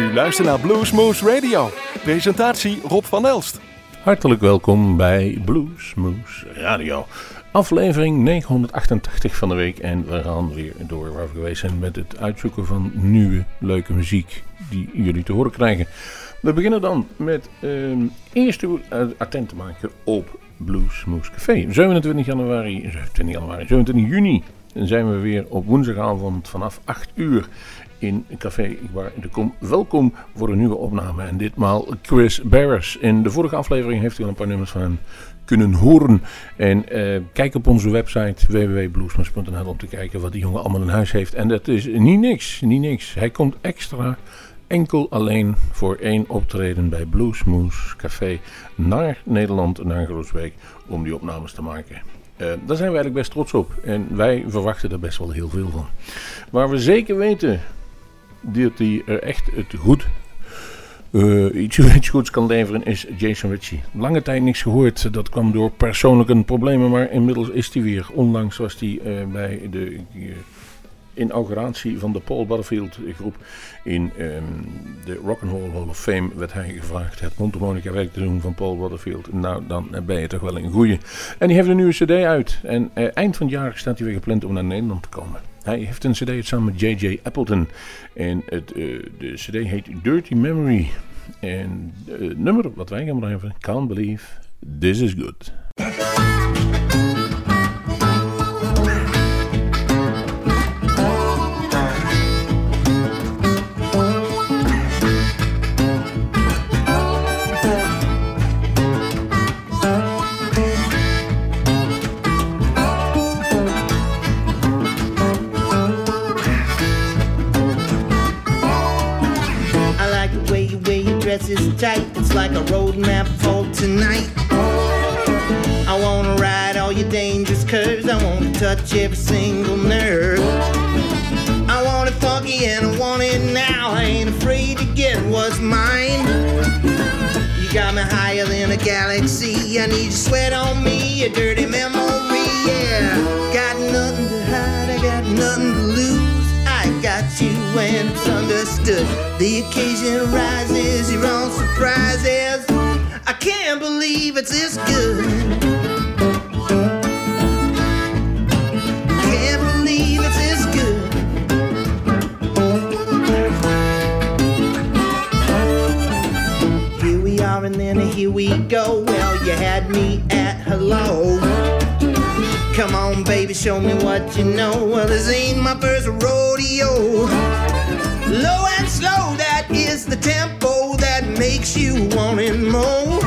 U luistert naar Bluesmoose Radio. Presentatie Rob van Elst. Hartelijk welkom bij Bluesmoose Radio. Aflevering 988 van de week en we gaan weer door waar we geweest zijn met het uitzoeken van nieuwe leuke muziek die jullie te horen krijgen. We beginnen dan met uh, eerst uw attent te maken op Bluesmoose Café. 27 januari, 27 januari, 27 juni dan zijn we weer op woensdagavond vanaf 8 uur in Café Waar de Kom. Welkom voor een nieuwe opname. En ditmaal Chris Barris. In de vorige aflevering heeft u al een paar nummers van hem kunnen horen. En uh, kijk op onze website www.bluesmas.nl om te kijken wat die jongen allemaal in huis heeft. En dat is niet niks, niet niks. Hij komt extra enkel alleen voor één optreden bij Bluesmoose Café naar Nederland, naar Groesbeek, om die opnames te maken. Uh, daar zijn we eigenlijk best trots op. En wij verwachten er best wel heel veel van. Waar we zeker weten hij er echt het goed, uh, iets, iets goeds kan leveren, is Jason Ritchie. Lange tijd niks gehoord. Dat kwam door persoonlijke problemen. Maar inmiddels is hij weer. Onlangs was hij uh, bij de inauguratie van de Paul Butterfield groep in um, de Rock'n'Roll Hall of Fame werd hij gevraagd het mondharmonica werk te doen van Paul Butterfield. Nou, dan ben je toch wel een goeie. En die heeft een nieuwe cd uit. En eind van het jaar staat hij weer gepland om naar Nederland te komen. Hij heeft een cd samen met J.J. Appleton. En het, uh, de cd heet Dirty Memory. En het nummer wat wij gaan blijven, Can't Believe This Is Good. Touch every single nerve. I want it funky and I want it now, I ain't afraid to get what's mine. You got me higher than a galaxy, I need your sweat on me, a dirty memory, yeah. Got nothing to hide, I got nothing to lose I got you when it's understood. The occasion rises, your own surprises. I can't believe it's this good. And here we go. Well, you had me at hello. Come on, baby, show me what you know. Well, this ain't my first rodeo. Low and slow, that is the tempo that makes you want it more.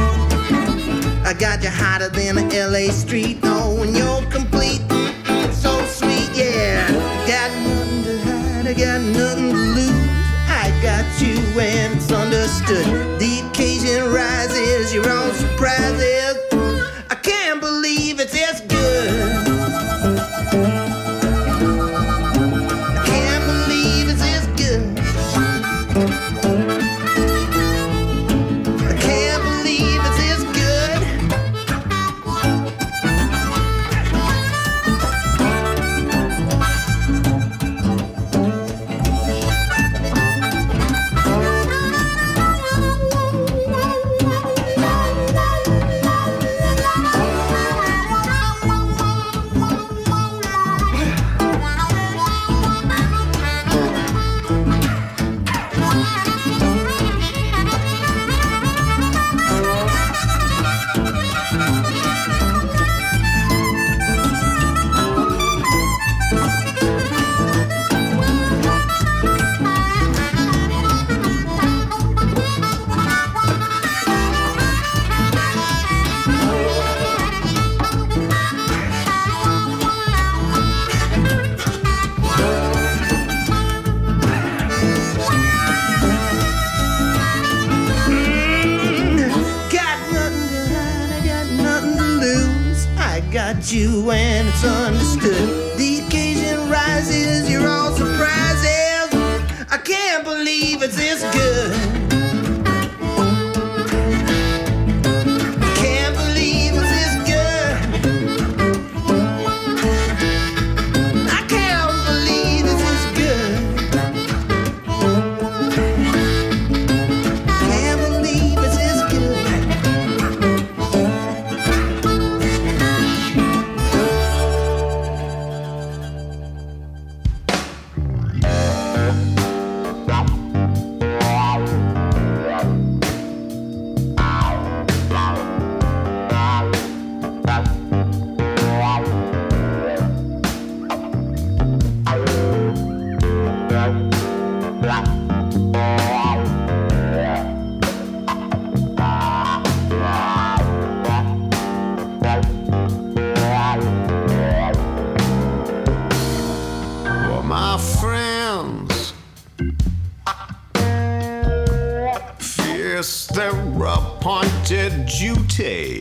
I got you hotter than a LA street. Oh, when you're complete, so sweet, yeah. Got nothing to hide, I got nothing to lose. I got you and it's understood. The occasion rises, your own surprises. today.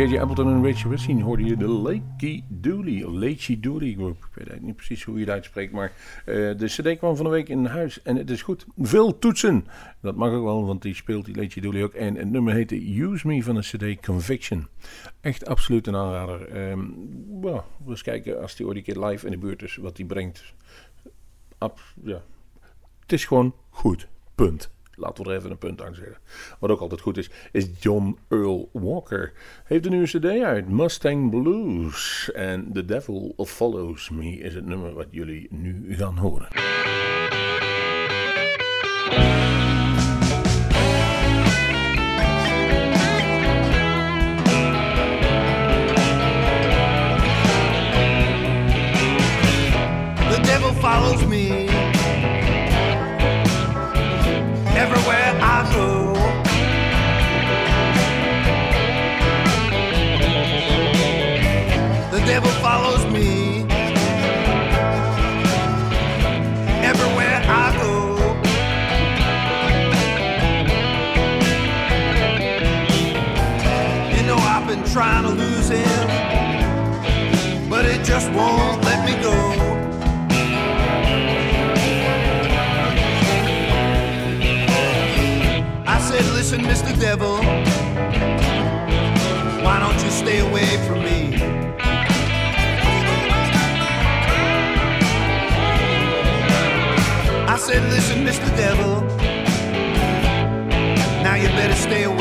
J.J. Appleton en Rachel Ritchie hoorde je de Lakey Dooley, of Lakey Dooley, ik weet niet precies hoe je het uitspreekt, maar eh, de cd kwam van de week in huis en het is goed. Veel toetsen, dat mag ook wel, want die speelt die Lakey Dooley ook. En het nummer heette Use Me van de cd Conviction. Echt absoluut een aanrader. Ehm well, we eens kijken als die ooit een keer live in de buurt is, wat die brengt. Ja. Het is gewoon goed, punt. Laten we er even een punt aan zetten. Wat ook altijd goed is, is John Earl Walker. Heeft een nieuwe cd uit, Mustang Blues. En The Devil Follows Me is het nummer wat jullie nu gaan horen. Follows me trying to lose him, but it just won't let me go. I said, listen, Mr. Devil, why don't you stay away from me? I said, listen, Mr. Devil, now you better stay away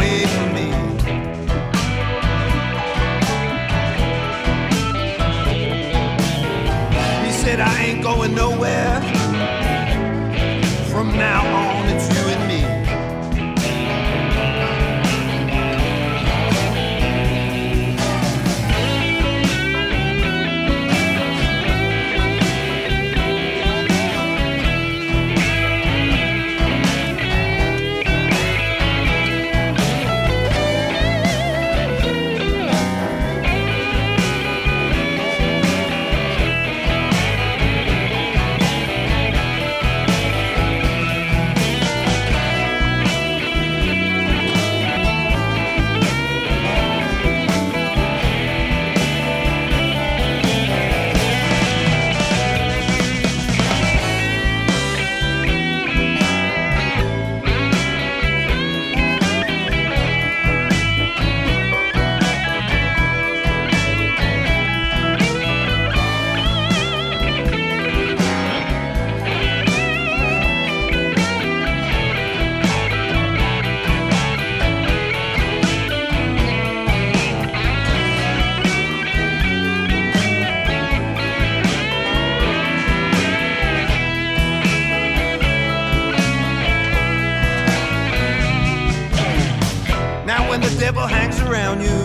devil hangs around you,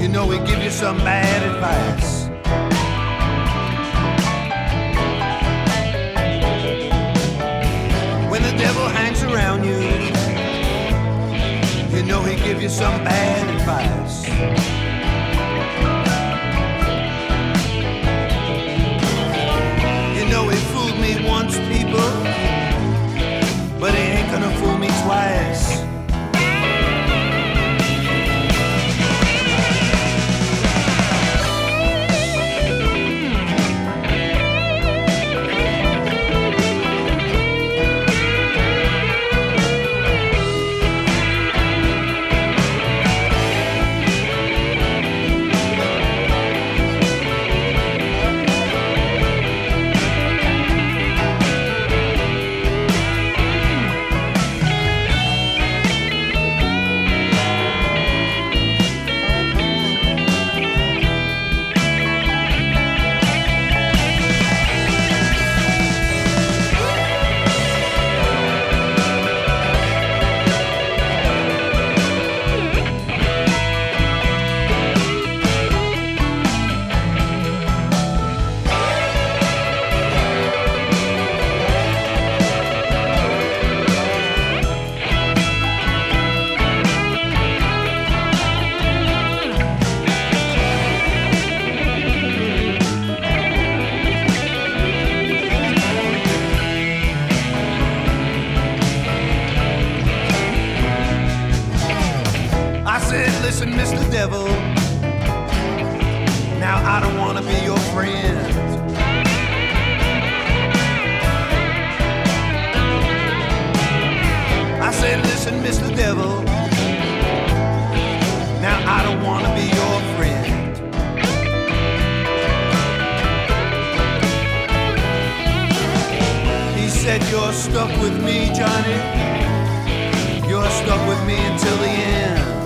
you know he give you some bad advice. When the devil hangs around you, you know he give you some bad advice. You know he fooled me once, people, but he ain't gonna fool me twice. Listen, Mr. Devil. Now I don't wanna be your friend. I said, listen, Mr. Devil. Now I don't wanna be your friend. He said, You're stuck with me, Johnny. You're stuck with me until the end.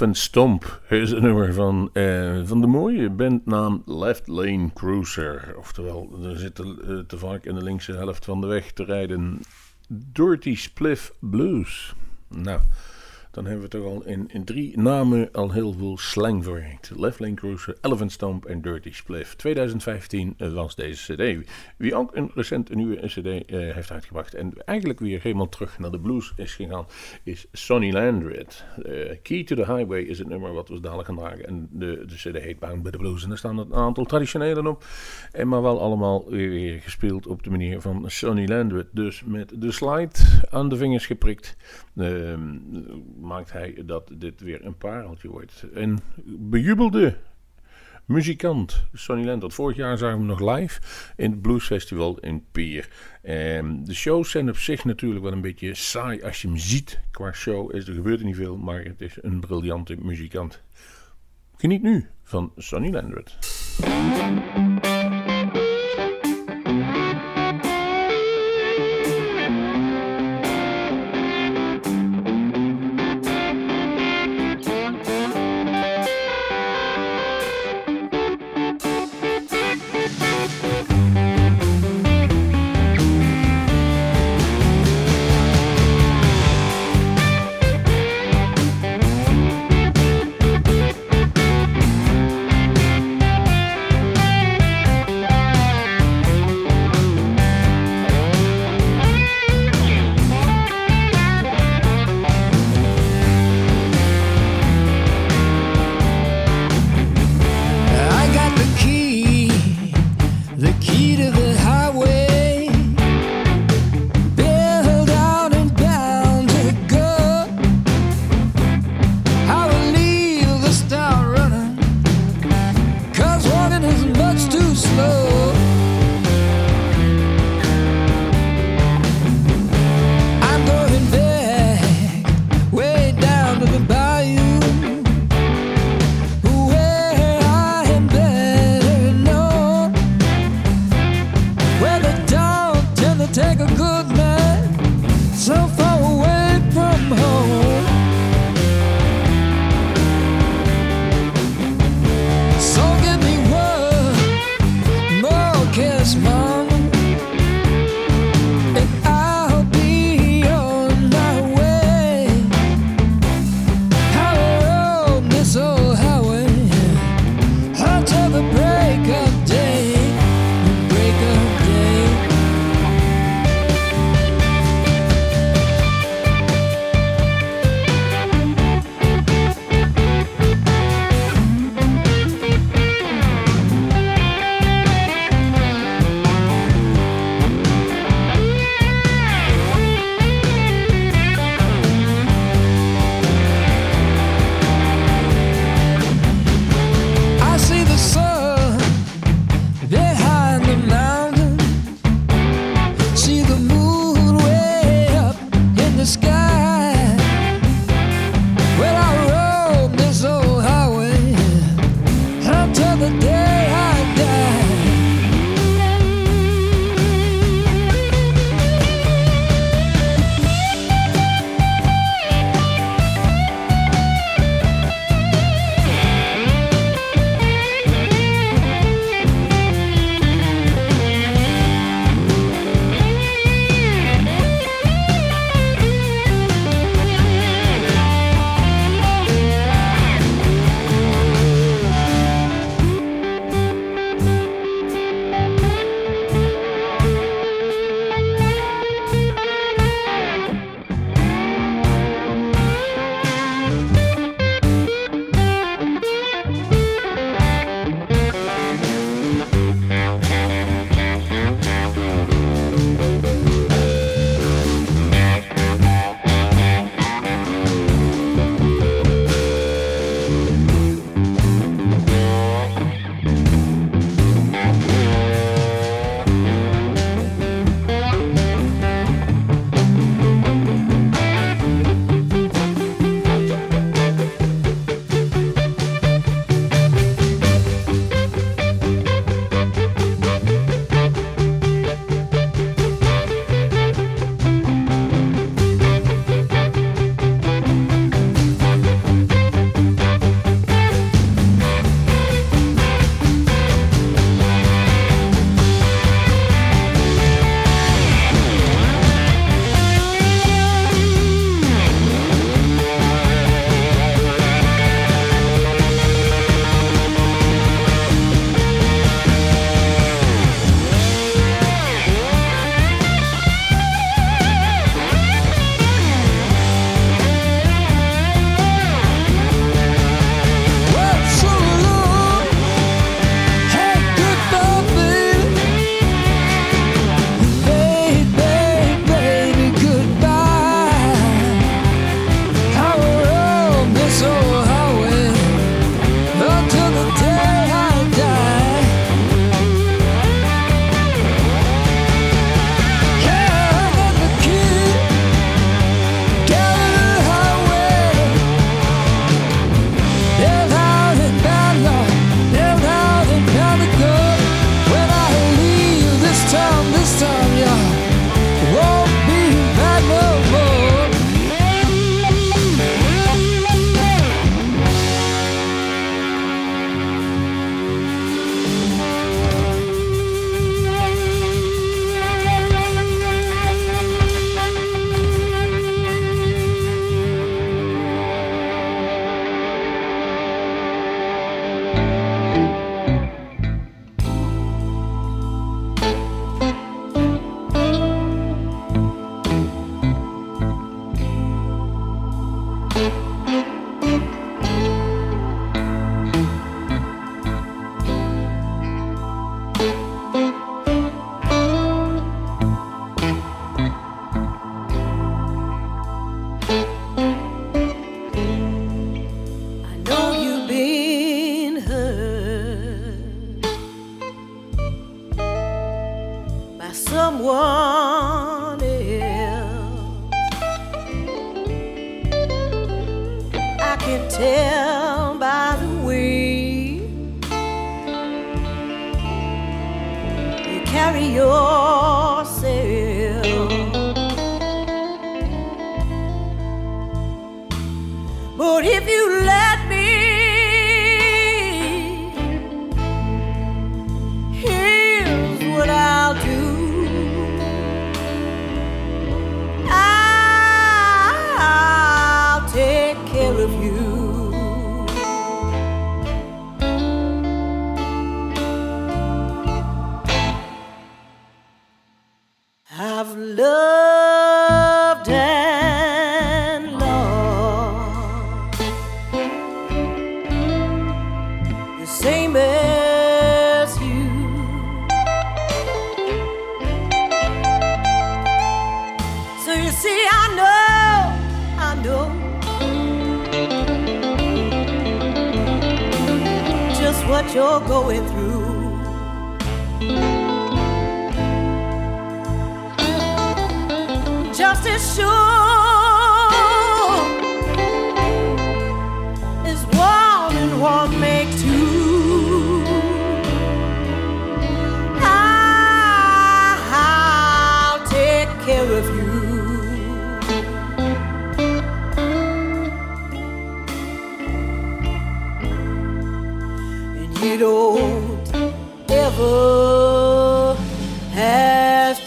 Elephant Stomp is een nummer van, eh, van de mooie bandnaam Left Lane Cruiser. Oftewel, er zit te, te vaak in de linkse helft van de weg te rijden. Dirty Spliff Blues. Nou, dan hebben we toch al in, in drie namen al heel veel slang verwerkt. Left Lane Cruiser, Elephant Stomp en Dirty Spliff. 2015 was deze cd. Wie ook een recent nieuwe cd uh, heeft uitgebracht en eigenlijk weer helemaal terug naar de blues is gegaan, is Sonny Landred. Uh, Key to the Highway is het nummer wat we dadelijk gaan dragen. En de, de cd heet Bound by the Blues. En daar staan een aantal traditionele op. En maar wel allemaal weer, gespeeld op de manier van Sonny Landred. Dus met de slide aan de vingers geprikt. Uh, maakt hij dat dit weer een pareltje wordt. Een bejubelde muzikant, Sonny Landert. Vorig jaar zagen we hem nog live in het Blues Festival in Pier. En de shows zijn op zich natuurlijk wel een beetje saai als je hem ziet. Qua show is er gebeurt niet veel, maar het is een briljante muzikant. Geniet nu van Sonny Landert.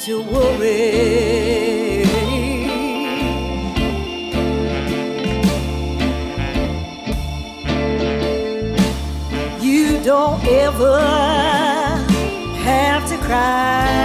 To worry. You don't ever have to cry.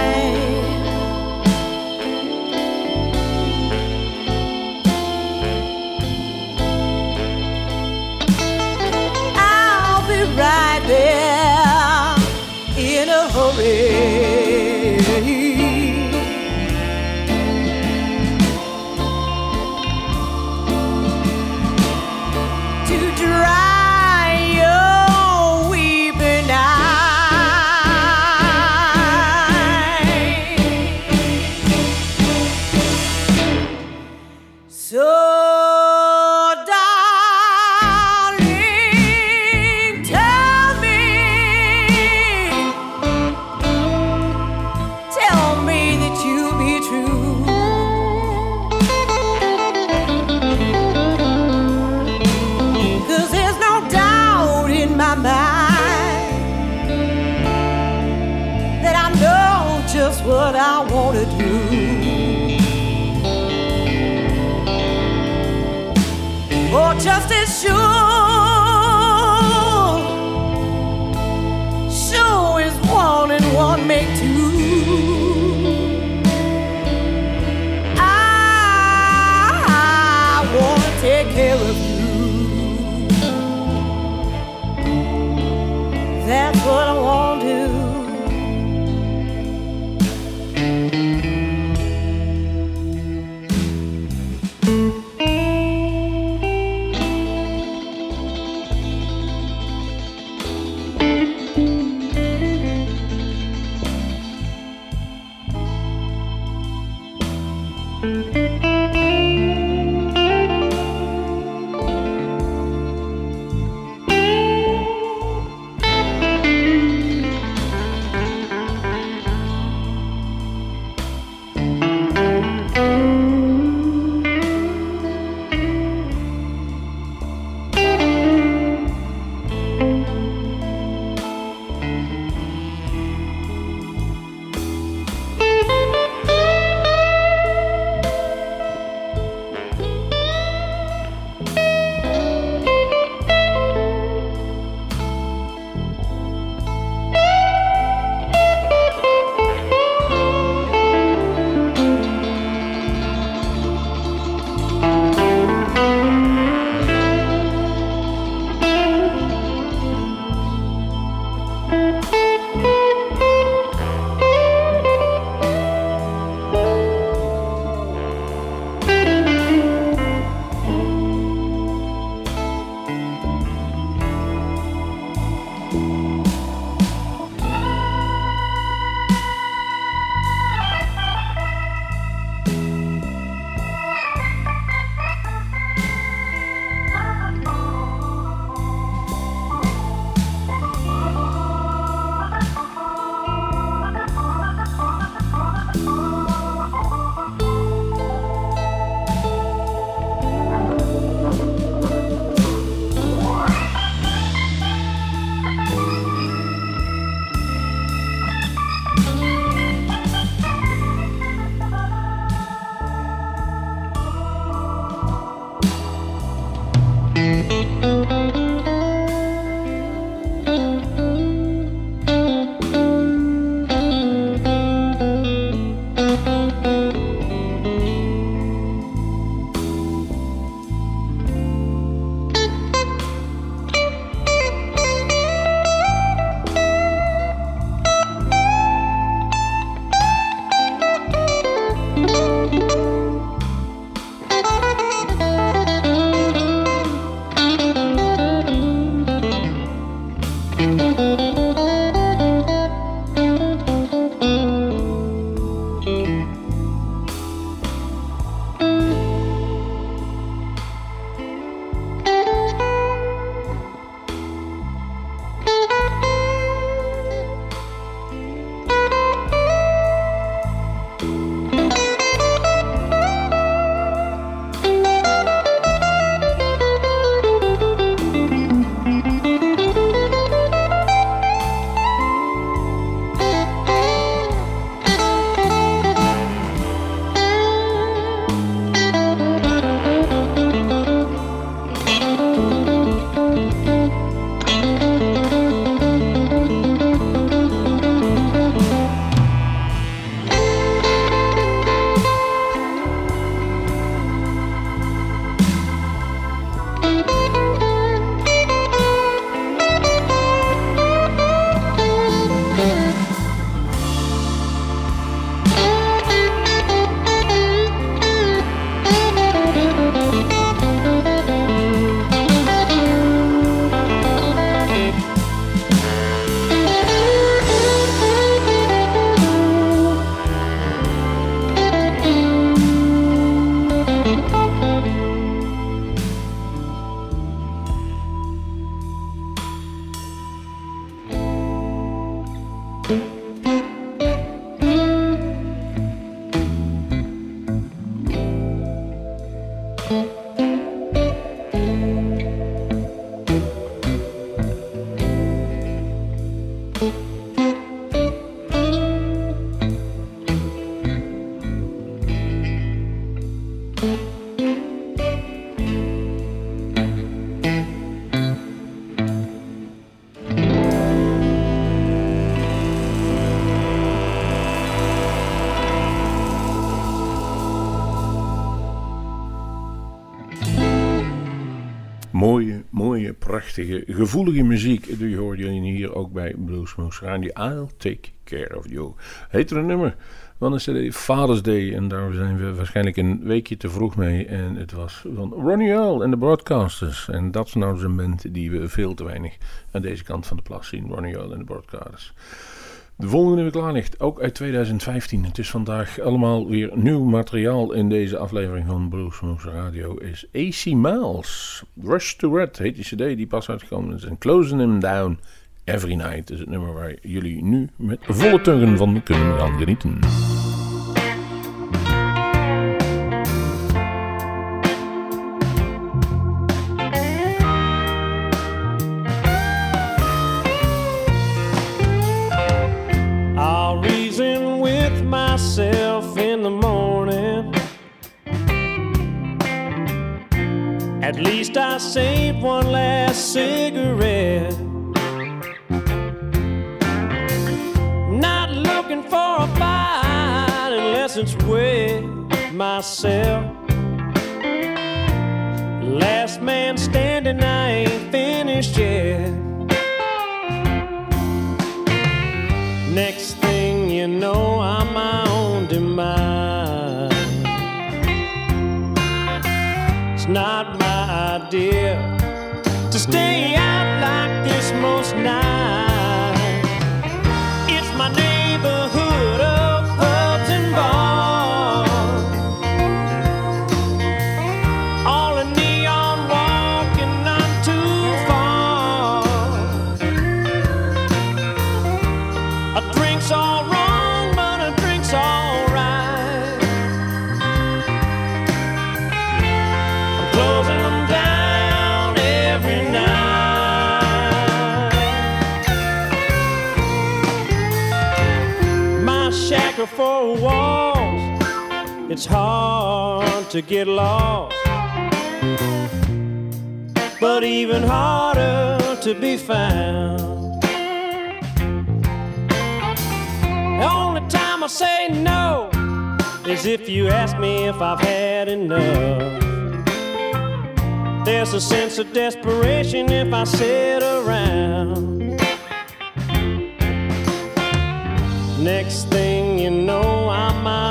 Gevoelige muziek. Die hoorden jullie hier ook bij Bluesmoose Radio. I'll take care of you. Heet er een nummer van de CD Father's Day. En daar zijn we waarschijnlijk een weekje te vroeg mee. En het was van Ronnie Earl en de Broadcasters. En dat is nou zo'n band die we veel te weinig aan deze kant van de plas zien. Ronnie Earl en de Broadcasters. De volgende nummer klaar ligt, ook uit 2015. Het is vandaag allemaal weer nieuw materiaal in deze aflevering van Bluesmoose Radio. Is AC Miles. Rush to Red heet die cd die pas uitgekomen is. En Closing Him Down Every Night is het nummer waar jullie nu met volle teugen van kunnen gaan genieten. To be found. The only time I say no is if you ask me if I've had enough. There's a sense of desperation if I sit around. Next thing you know, I'm my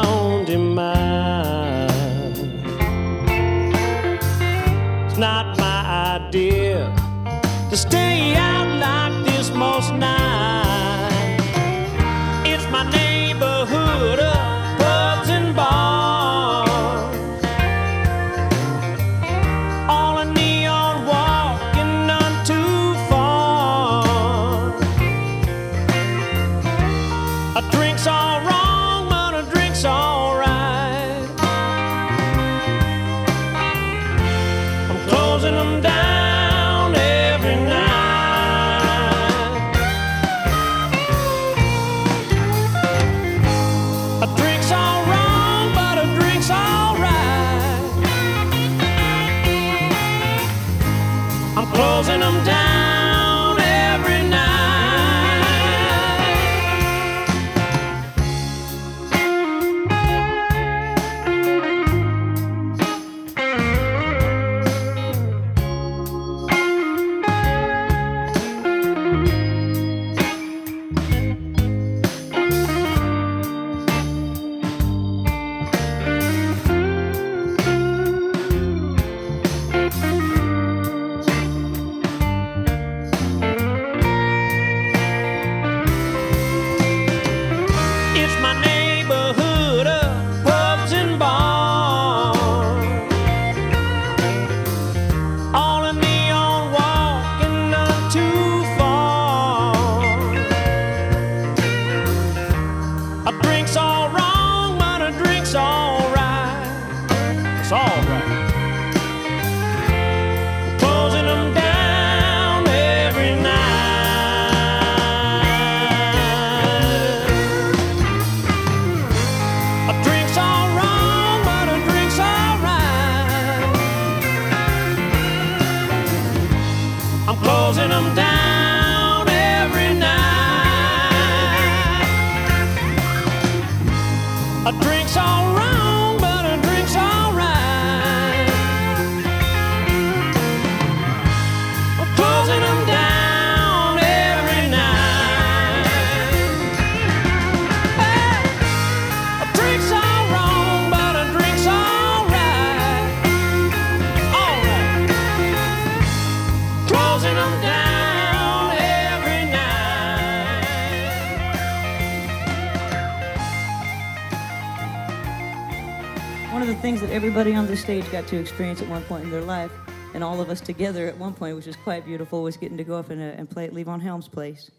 stage got to experience at one point in their life, and all of us together at one point, which was quite beautiful, was getting to go up and, uh, and play at Levon Helm's place.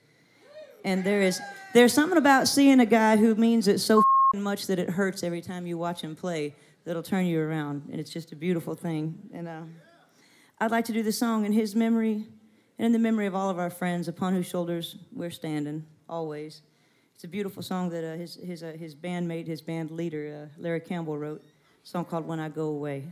And there is there's something about seeing a guy who means it so much that it hurts every time you watch him play that'll turn you around, and it's just a beautiful thing. And uh, I'd like to do the song in his memory and in the memory of all of our friends upon whose shoulders we're standing always. It's a beautiful song that uh, his, his, uh, his bandmate, his band leader, uh, Larry Campbell, wrote song called When I Go Away.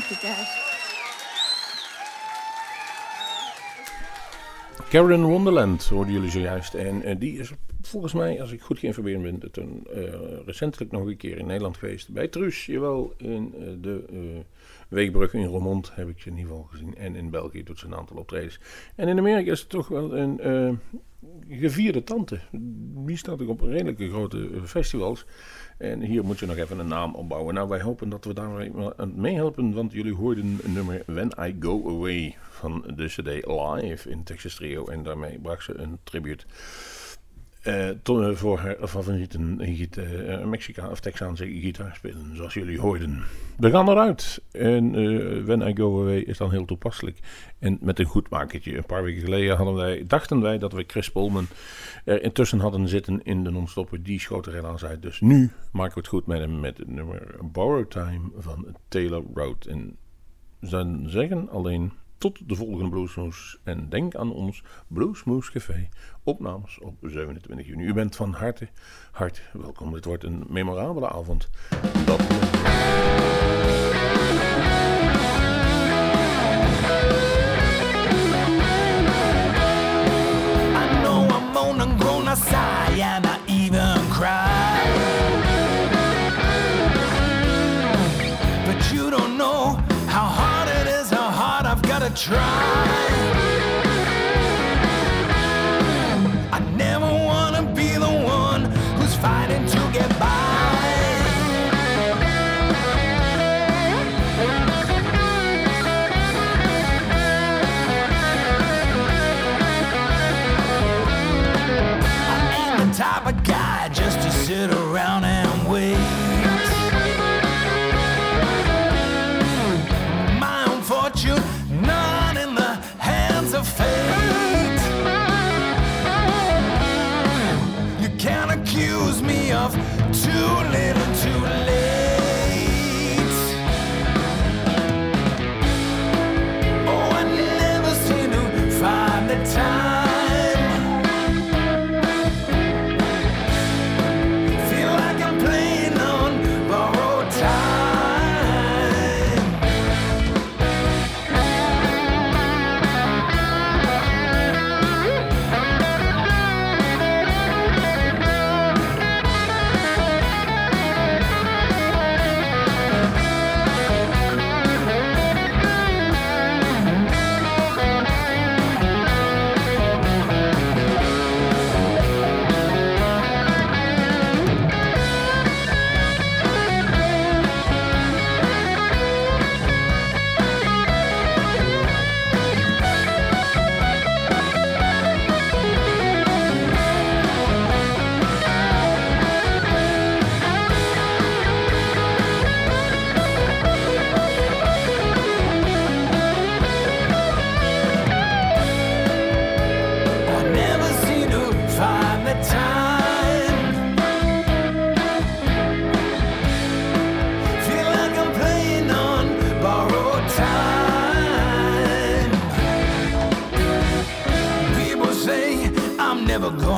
Guys. Karen Wonderland hoorden jullie zojuist. En eh, die is volgens mij, als ik goed geïnformeerd ben, toen, eh, recentelijk nog een keer in Nederland geweest. Bij Truus, jawel, in eh, de eh, Weekbrug in Roermond heb ik ze in ieder geval gezien. En in België doet ze een aantal optredens. En in Amerika is het toch wel een gevierde tante. Die staat ook op redelijke grote festivals. En hier moet je nog even een naam opbouwen. Nou, wij hopen dat we daar aan meehelpen, want jullie hoorden een nummer When I Go Away van de CD Live in Texas Trio. En daarmee bracht ze een tribute to- voor haar favoriete eh, Mexica of Texaanse gitaarspelen, zoals jullie hoorden. We gaan eruit. En eh, When I Go Away is dan heel toepasselijk. En met een goed makertje. Een paar weken geleden hadden wij, dachten wij dat we Chris Polman er intussen hadden zitten in de non-stopper. Die schoot er uit. Dus nu maken we het goed met hem met het nummer Borrow Time van Taylor Road. En dan zeggen alleen tot de volgende Bluesmoes. En denk aan ons Bluesmoes Café. Opnames op 27 juni. U bent van harte, harte welkom. Dit wordt een memorabele avond. Try.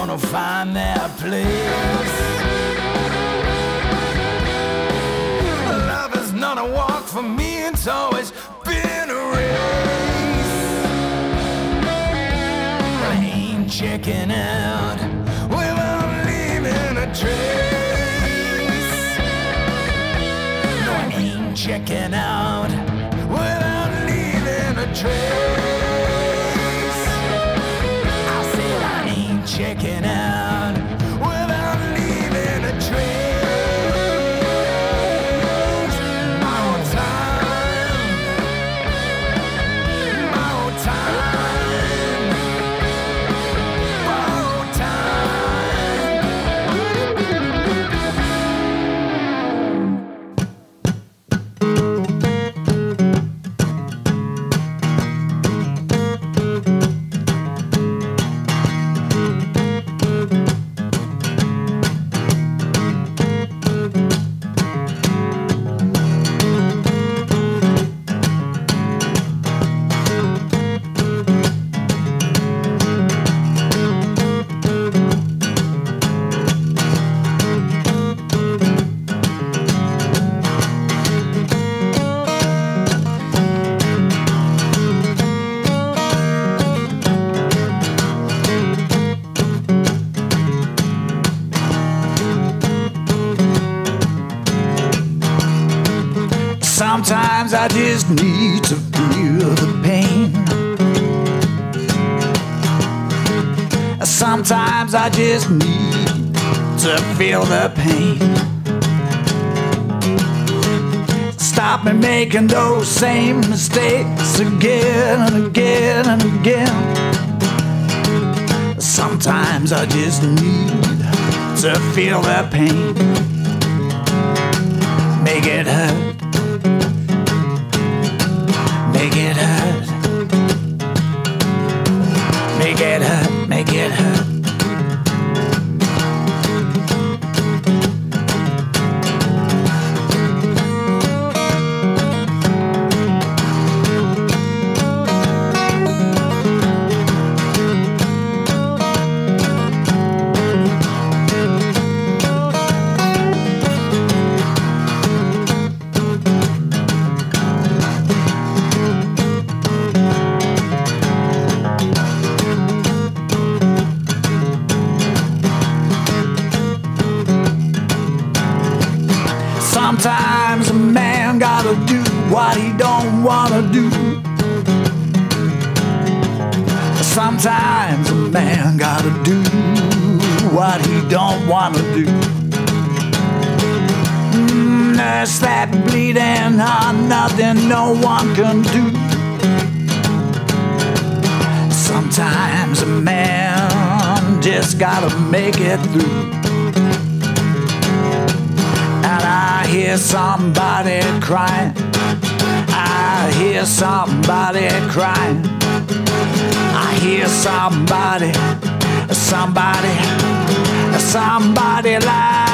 Gonna find that place. Love is not a walk for me, it's always been a race. I ain't checking out without leaving a trace. No, I ain't checking out without leaving a trace. Just need to feel the pain. Sometimes I just need to feel the pain. Stop me making those same mistakes again and again and again. Sometimes I just need to feel the pain. Make it hurt. Can do. Sometimes a man just gotta make it through. And I hear somebody crying. I hear somebody crying. I hear somebody, somebody, somebody like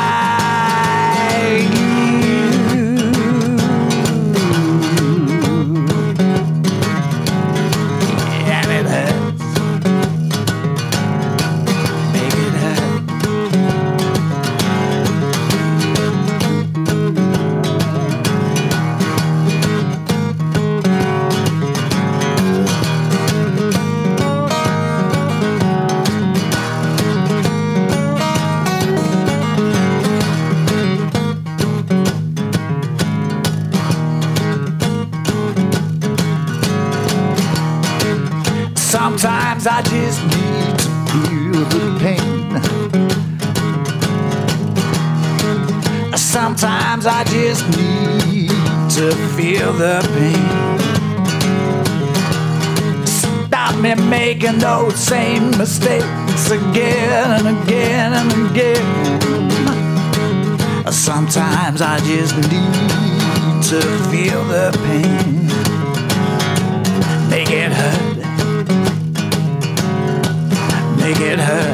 Need to feel the pain. Stop me making those same mistakes again and again and again. Sometimes I just need to feel the pain. Make it hurt. Make it hurt.